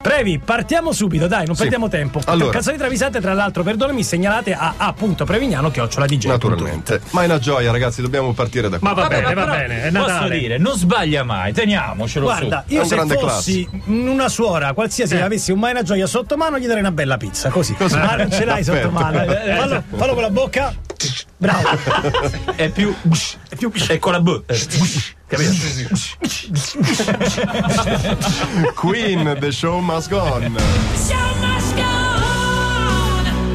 Previ, partiamo subito, dai, non Sì. perdiamo tempo. Allora. Canzoni travisate, tra l'altro, perdonami, segnalate a a.prevignano chiocciola DJ. Naturalmente. Ma è una gioia, ragazzi, dobbiamo partire da qui. Ma va bene, va bene, è Posso dire, non sbaglia mai, teniamocelo Guarda, su. io se fossi una suora, qualsiasi avessi un mai una gioia sotto mano, gli darei una bella pizza, così. Ma non ce l'hai sotto mano. eh. Fallo, fallo con la bocca. Bravo. È più. È più. È con la B. Capito? Queen, The Show Must Go On.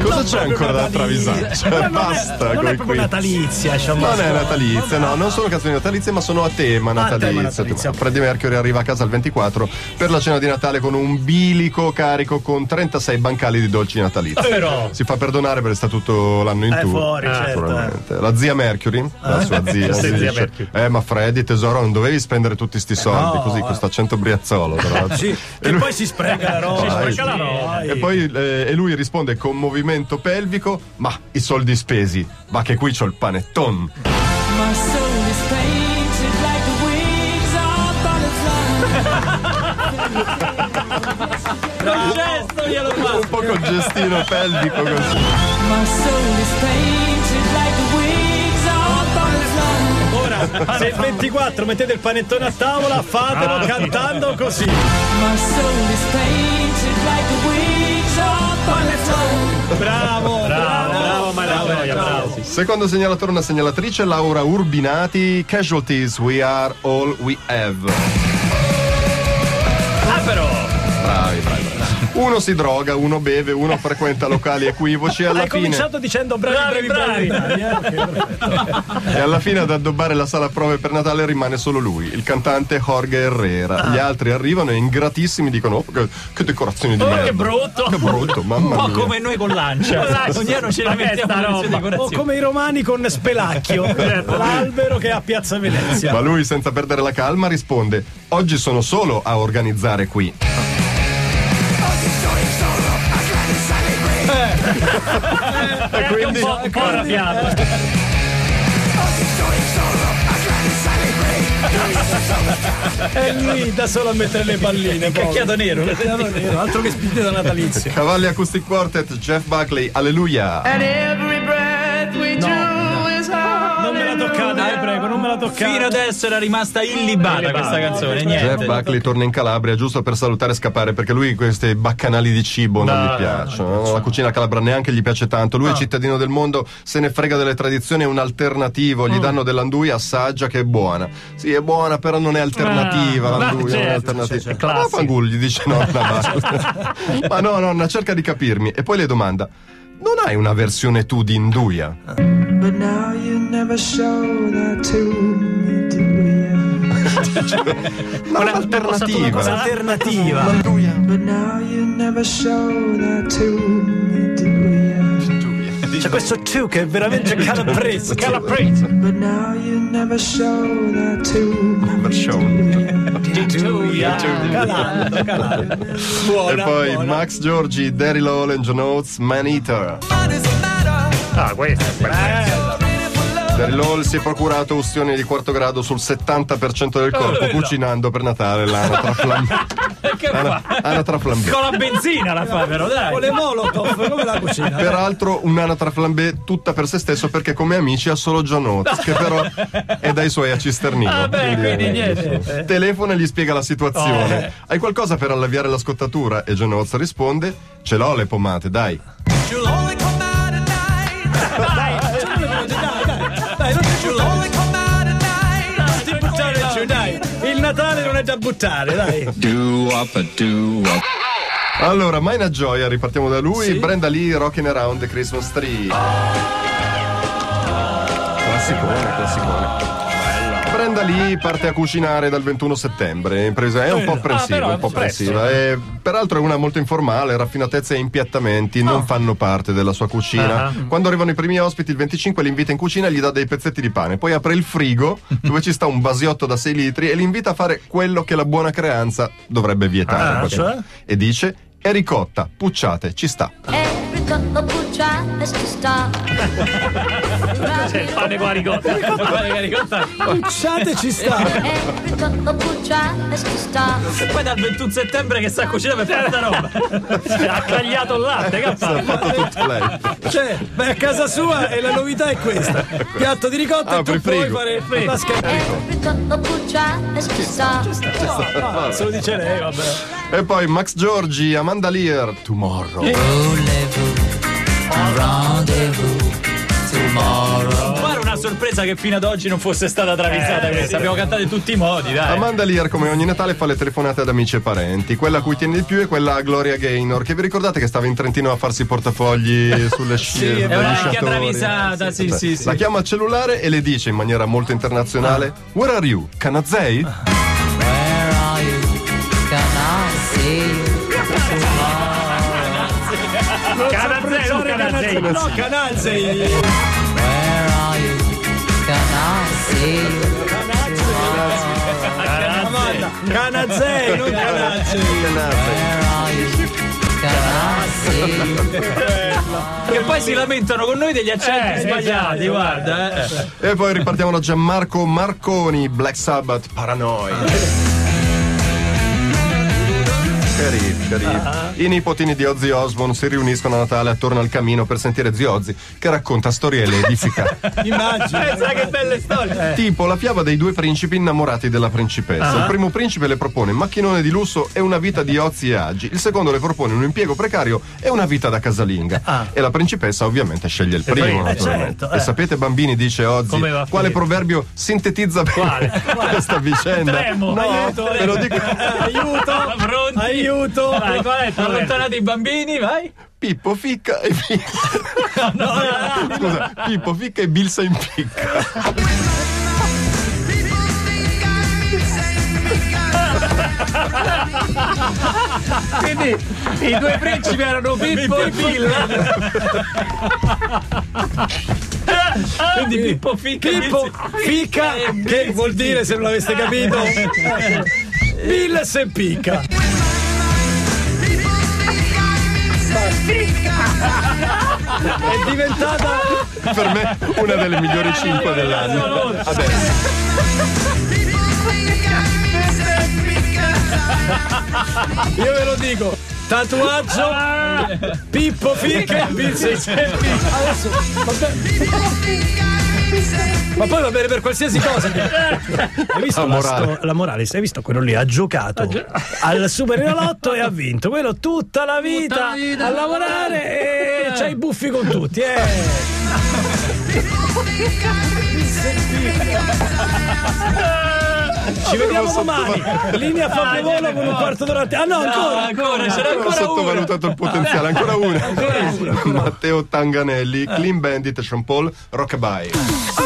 Cosa c'è ancora da travisare? Cioè, è- basta Non è proprio natalizia, Non è natalizia, no, non sono canzoni natalizie, ma sono a tema natalizio. natalizio. Freddie Mercury arriva a casa il 24 per la cena di Natale con un bilico carico con 36 bancali di dolci natalizi. Però. Si fa perdonare perché sta tutto l'anno in È tour. fuori, certo. Naturalmente. La zia Mercury, la sua zia, zia dice. Eh, ma Freddy, tesoro, non dovevi spendere tutti sti soldi, no, così eh. costa 100 briazzolo. tra l'altro. Sì, E lui- poi si spreca la roba. Si spreca la roba. Dai. E poi eh, e lui risponde con movimento pelvico: Ma i soldi spesi, ma che qui c'ho il panetton. My soul is painted like the wings of butterflies. Gesto glielo fa. Un po' col gestino pelvico così. My soul is painted like the wings of butterflies. Ora, se il 24 mettete il panettone a tavola, fatelo Ah, cantando così. My soul is painted like the wings of butterflies. Bravo, Bravo, bravo, gioia, bravo. Secondo segnalatore, una segnalatrice, Laura Urbinati. Casualties, we are all we have. Ah, però. Bravi, bravi. Uno si droga, uno beve, uno frequenta locali equivoci e alla Hai fine. cominciato dicendo bravi, bravi, bravi. bravi, eh? E alla fine ad addobbare la sala prove per Natale rimane solo lui, il cantante Jorge Herrera. Ah. Gli altri arrivano e ingratissimi dicono: "Oh, che, che decorazioni di Oh, merda. che brutto. Che brutto, mamma Un po' mia. come noi con l'Ancia. Ogni anno ce è mettiamo roba? O decorazioni. come i romani con Spelacchio, l'albero che è a Piazza Venezia. Ma lui, senza perdere la calma, risponde: Oggi sono solo a organizzare qui. E quindi. Un po', un po' arrabbiato. È lui da solo a mettere le palline. Cacchiato nero. Cacchiato nero, altro che spinte da natalizio. Cavalli Acoustic Quartet, Jeff Buckley, alleluia. Non me la toccate, vi prego, non me la toccate. Fino adesso era rimasta illibata questa canzone. Niente. Jeff Buckley torna in Calabria giusto per salutare e scappare perché lui questi baccanali di cibo non No, gli no, piacciono. La cucina calabra neanche gli piace tanto. Lui è cittadino del mondo, se ne frega delle tradizioni, è un alternativo. Gli danno dell'anduia, assaggia che è buona. Sì, è buona, però non è alternativa. Ah, l'anduia ma non è certo, alternativa. certo, Ma classico. Fangul gli dice nonna. Ma no, nonna, cerca di capirmi. E poi le domanda. Non hai una versione tu di Induia? But now you never show that to me, do you? Ma un'alternativa. Un'alternativa. But now you never show that to me, do you? C'è questo tu che è veramente calabrese. Calabrese. But now you never show that to me, Show. Calando, calando. E Buona, poi buona. Max Giorgi, Derry Lowell, John Oates, Man Eater. Ah, questa è. Derry Lowell si è procurato ustioni di quarto grado sul 70% del corpo cucinando per Natale l'anatra flambé. Che fa? Anatra flambé. Con la benzina la fa, però dai. Con le molotov, come la cucina? Peraltro un'anatra flambé tutta per se stesso perché come amici ha solo John Oates che però è dai suoi a Cisternino. Ah, beh, quindi niente. Telefona e gli spiega la situazione. Hai qualcosa per alleviare la scottatura? E John Oates risponde: Ce l'ho le pomate, dai. ti Natale non è da buttare, dai. Allora, Maina Gioia, ripartiamo da lui. Brenda Lee, Rockin' Around the Christmas Tree. Classicone, classicone. Brenda Lee parte a cucinare dal 21 settembre. Impresa è un po' apprensiva, è un po' apprensiva. E, peraltro è una molto informale, raffinatezze e impiattamenti non fanno parte della sua cucina. Quando arrivano i primi ospiti, il 25 li invita in cucina e gli dà dei pezzetti di pane. Poi apre il frigo dove ci sta un basiotto da 6 litri e li invita a fare quello che la buona creanza dovrebbe vietare. Ah, cioè? E dice: è ricotta, pucciate, ci sta. Every Il pane la ricotta. Pane la ricotta. Pucciate ci sta. E poi dal 21 settembre che sta a cucinare per fare sta roba. Ha tagliato il latte, che. Cioè, vai a casa sua e la novità è questa. Piatto di ricotta Ah, e tu puoi frigo. fare la scatola. No, se lo dice lei, vabbè. E poi Max Giorgi, Amanda Lear, Tomorrow. Fare sorpresa che fino ad oggi non fosse stata travisata questa. Abbiamo cantato in tutti i modi, dai. Amanda Lear, come ogni Natale, fa le telefonate ad amici e parenti. Quella a cui tiene di più è quella a Gloria Gaynor, che vi ricordate che stava in Trentino a farsi i portafogli sulle scie degli È una vecchia travisata, sì, sì, sì. La chiama al cellulare e le dice in maniera molto internazionale: Where are you? Canazei? Canazzei, non canazzei. No, Canalzei. Amanda, Canazzei, non Canalzei. Che poi si lamentano con noi degli accenti Eh, sbagliati, esatto, guarda. eh. E poi ripartiamo da Gianmarco Marconi, Black Sabbath, Paranoia. Carini, carini. I nipotini di Ozzy Osbourne si riuniscono a Natale attorno al camino per sentire Zio Ozzy che racconta storielle edificanti. Immagino. Pensa che belle storie. tipo la fiaba dei due principi innamorati della principessa. Il primo principe le propone un macchinone di lusso e una vita di ozi e agi. Il secondo le propone un impiego precario e una vita da casalinga. E la principessa ovviamente sceglie il primo, naturalmente. certo, E eh. sapete, bambini, dice Ozzy, quale proverbio sintetizza bene Quale? questa vicenda? Tremo, no, aiuto, ve lo dico. Aiuto, Pronti? aiuto. Vai, qual è? Allontanate i bambini, vai. Pippo ficca e Scusa, Pippo ficca e Bilsa impicca. Quindi i due principi erano Pippo e Villa. Quindi Pippo Ficca e Pippo Ficca, che vuol dire, se non l'aveste capito, Bill se picca. È diventata per me una delle migliori cinque dell'anno. Adesso. Io ve lo dico, tatuaggio Pippo Ficca e Bill se picca. Adesso, vabbè. Ma poi va bene per qualsiasi cosa. Hai visto La la, morale. sto- la morale? Hai visto quello lì? Ha giocato al Super Enalotto e ha vinto. Quello tutta la vita, a lavorare e c'ha i buffi con tutti. Eh. Ci vediamo domani. Linea Fabio Volo con un quarto d'ora. Ah no, ancora. ancora, c'era Ho ancora sottovalutato il potenziale, ancora una. Matteo Tanganelli, Clean Bandit, Sean Paul, Rockabye.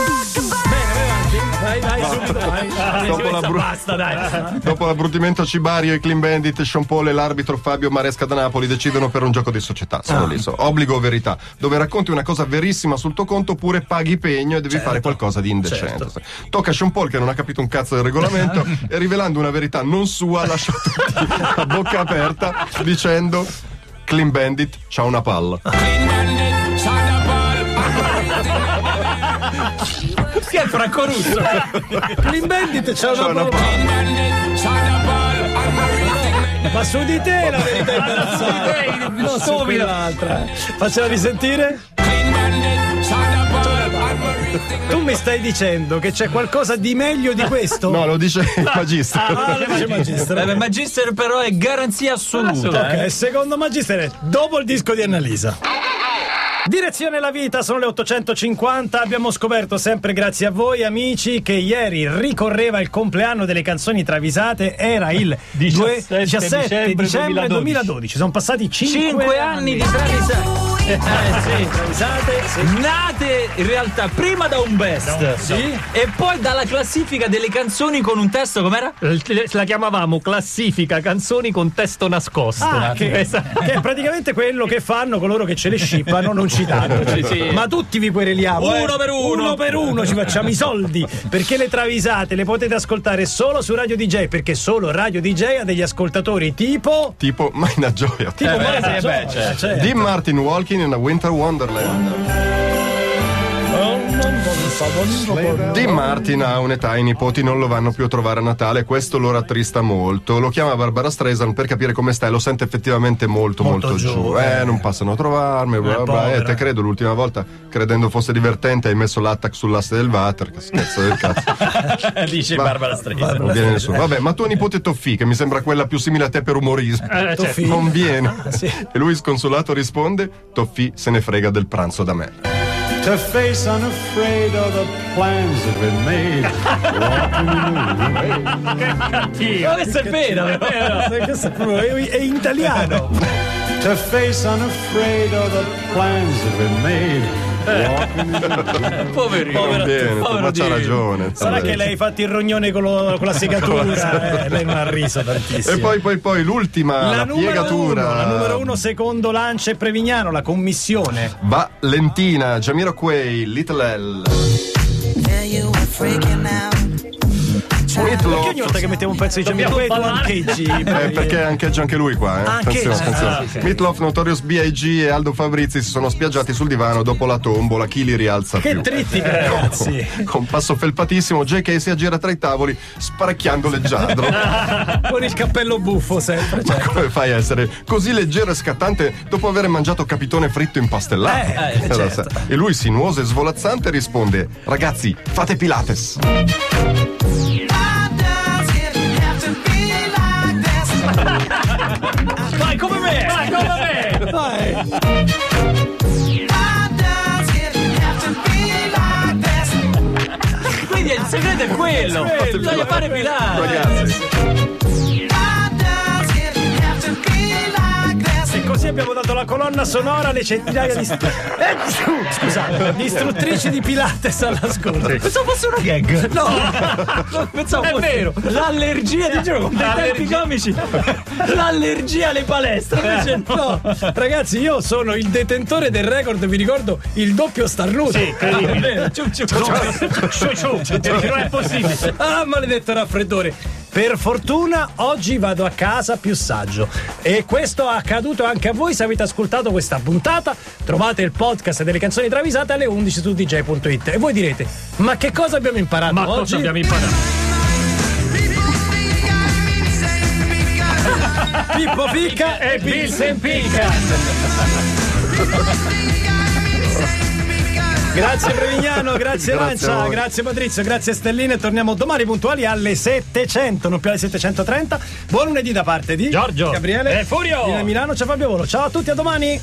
Subito, vai. Dopo, la bru- Basta, dai. dopo l'abbruttimento Cibario e Clean Bandit, Sean Paul e l'arbitro Fabio Maresca da Napoli decidono per un gioco di società. Sono lì, so. obbligo o verità, dove racconti una cosa verissima sul tuo conto oppure paghi pegno e devi fare qualcosa di indecente. Tocca a Sean Paul che non ha capito un cazzo del regolamento e rivelando una verità non sua lascia tutti a bocca aperta dicendo Clean Bandit c'ha una palla. Chi è Franco Russo? Clean Bandit c'ha C'ha una Ma su di te la verità è imbarazzante. Non su quell'altra. Faccela risentire. Tu mi stai dicendo che c'è qualcosa di meglio di questo? No, lo dice il magistro. Ah, lo dice Magister. Eh, Magister però è garanzia assoluta. Ok, secondo Magister, dopo il disco di Annalisa. Direzione la vita, sono le 850. Abbiamo scoperto sempre grazie a voi, amici, che ieri ricorreva il compleanno delle canzoni travisate. Era il 17 due- 17 dicembre dicembre 2012. 2012. Sono passati 5, Cinque anni di travisate. Eh, sì. travisate. sì. Nate in realtà prima da un best Sì. e poi dalla classifica delle canzoni con un testo com'era? La chiamavamo classifica canzoni con testo nascosto. Ah, che, Esatto. che è praticamente quello che fanno coloro che ce le scippano non citando. Sì, sì. Ma tutti vi quereliamo. eh. Uno per uno. Uno per uno ci facciamo i soldi. Perché le travisate le potete ascoltare solo su Radio DJ. Perché solo Radio DJ ha degli ascoltatori tipo. Tipo Maina Gioia. Tipo Eh, beh, Gioia, certo. certo. Dean Martin Walking in a Winter Wonderland. Dean Martin ha un'età i nipoti non lo vanno più a trovare a Natale, questo lo rattrista molto. Lo chiama Barbara Streisand per capire come sta e lo sente effettivamente molto, molto, Molto giù. giù, Eh, eh. non passano a trovarmi, bla, bla, bla. Eh, te credo l'ultima volta, credendo fosse divertente, hai messo l'attack sull'asse del water. Che scherzo del cazzo. Dice Va- Barbara Streisand. Non viene nessuno. Vabbè, ma tua nipote Toffì, che mi sembra quella più simile a te per umorismo. Eh, certo. Non viene. Sì. E lui sconsolato risponde: Toffì se ne frega del pranzo da me. To face unafraid of the plans that been made. Ma questo è vero, è vero. Questo è, proprio- è- è in italiano. To face unafraid of the plans that been made. Poverino. Non viene, povero ma ragione. Sarà che lei ha fatto il rognone con, lo- con la segatura. eh, lei non ha riso tantissimo. E poi, poi, poi l'ultima, la, numero piegatura. uno, la numero uno secondo Lancia e Prevignano, la commissione. Valentina, Jamiroquai, Little L. Perché ogni volta che mettiamo un pezzo di Dobbiamo Jamiroquai tu ballare. ancheggi? Eh, perché ancheggia anche lui qua, eh? Ah, attenzione, ancheggia. attenzione. Ah, ok. Meatloaf, Notorious B.I.G. e Aldo Fabrizi si sono spiaggiati sul divano dopo la tombola. Chi li rialza Che più? trittica, ragazzi. Con passo felpatissimo, JK si aggira tra i tavoli, sparecchiando leggiadro. Con il cappello buffo sempre. Cioè. Come fai a essere così leggero e scattante dopo aver mangiato capitone fritto impastellato? Eh, eh, certo. E lui, sinuoso e svolazzante, risponde: Ragazzi, fate Pilates. Voglio fare Pilates. Abbiamo dato la colonna sonora alle centinaia di. Eh, Scusa, di istruttrici di Pilates all'ascolto. Pensavo fosse una gag. No, Pensavo È fosse vero. L'allergia di gioco con dei tempi comici. L'allergia alle palestre. Invece no. no, ragazzi, io sono il detentore del record, vi ricordo il doppio starnuto. Sì, incredibile. Ciu, ciu, ciu. Ciu, ciu, perché non è possibile. Ah, maledetto raffreddore. Per fortuna oggi vado a casa più saggio. E questo è accaduto anche a voi se avete ascoltato questa puntata. Trovate il podcast delle canzoni travisate alle 11 su dj.it. E voi direte: Ma che cosa abbiamo imparato Ma oggi? cosa abbiamo imparato? Pippo Picca E Pills and Picca. Grazie Prevignano, grazie, Grazie Lancia, grazie Patrizio, grazie Stellina e torniamo domani puntuali alle 700, non più alle 730. Buon lunedì da parte di Giorgio. Gabriele E Furio. Di Milano, ciao Fabio Volo. Ciao a tutti, a domani.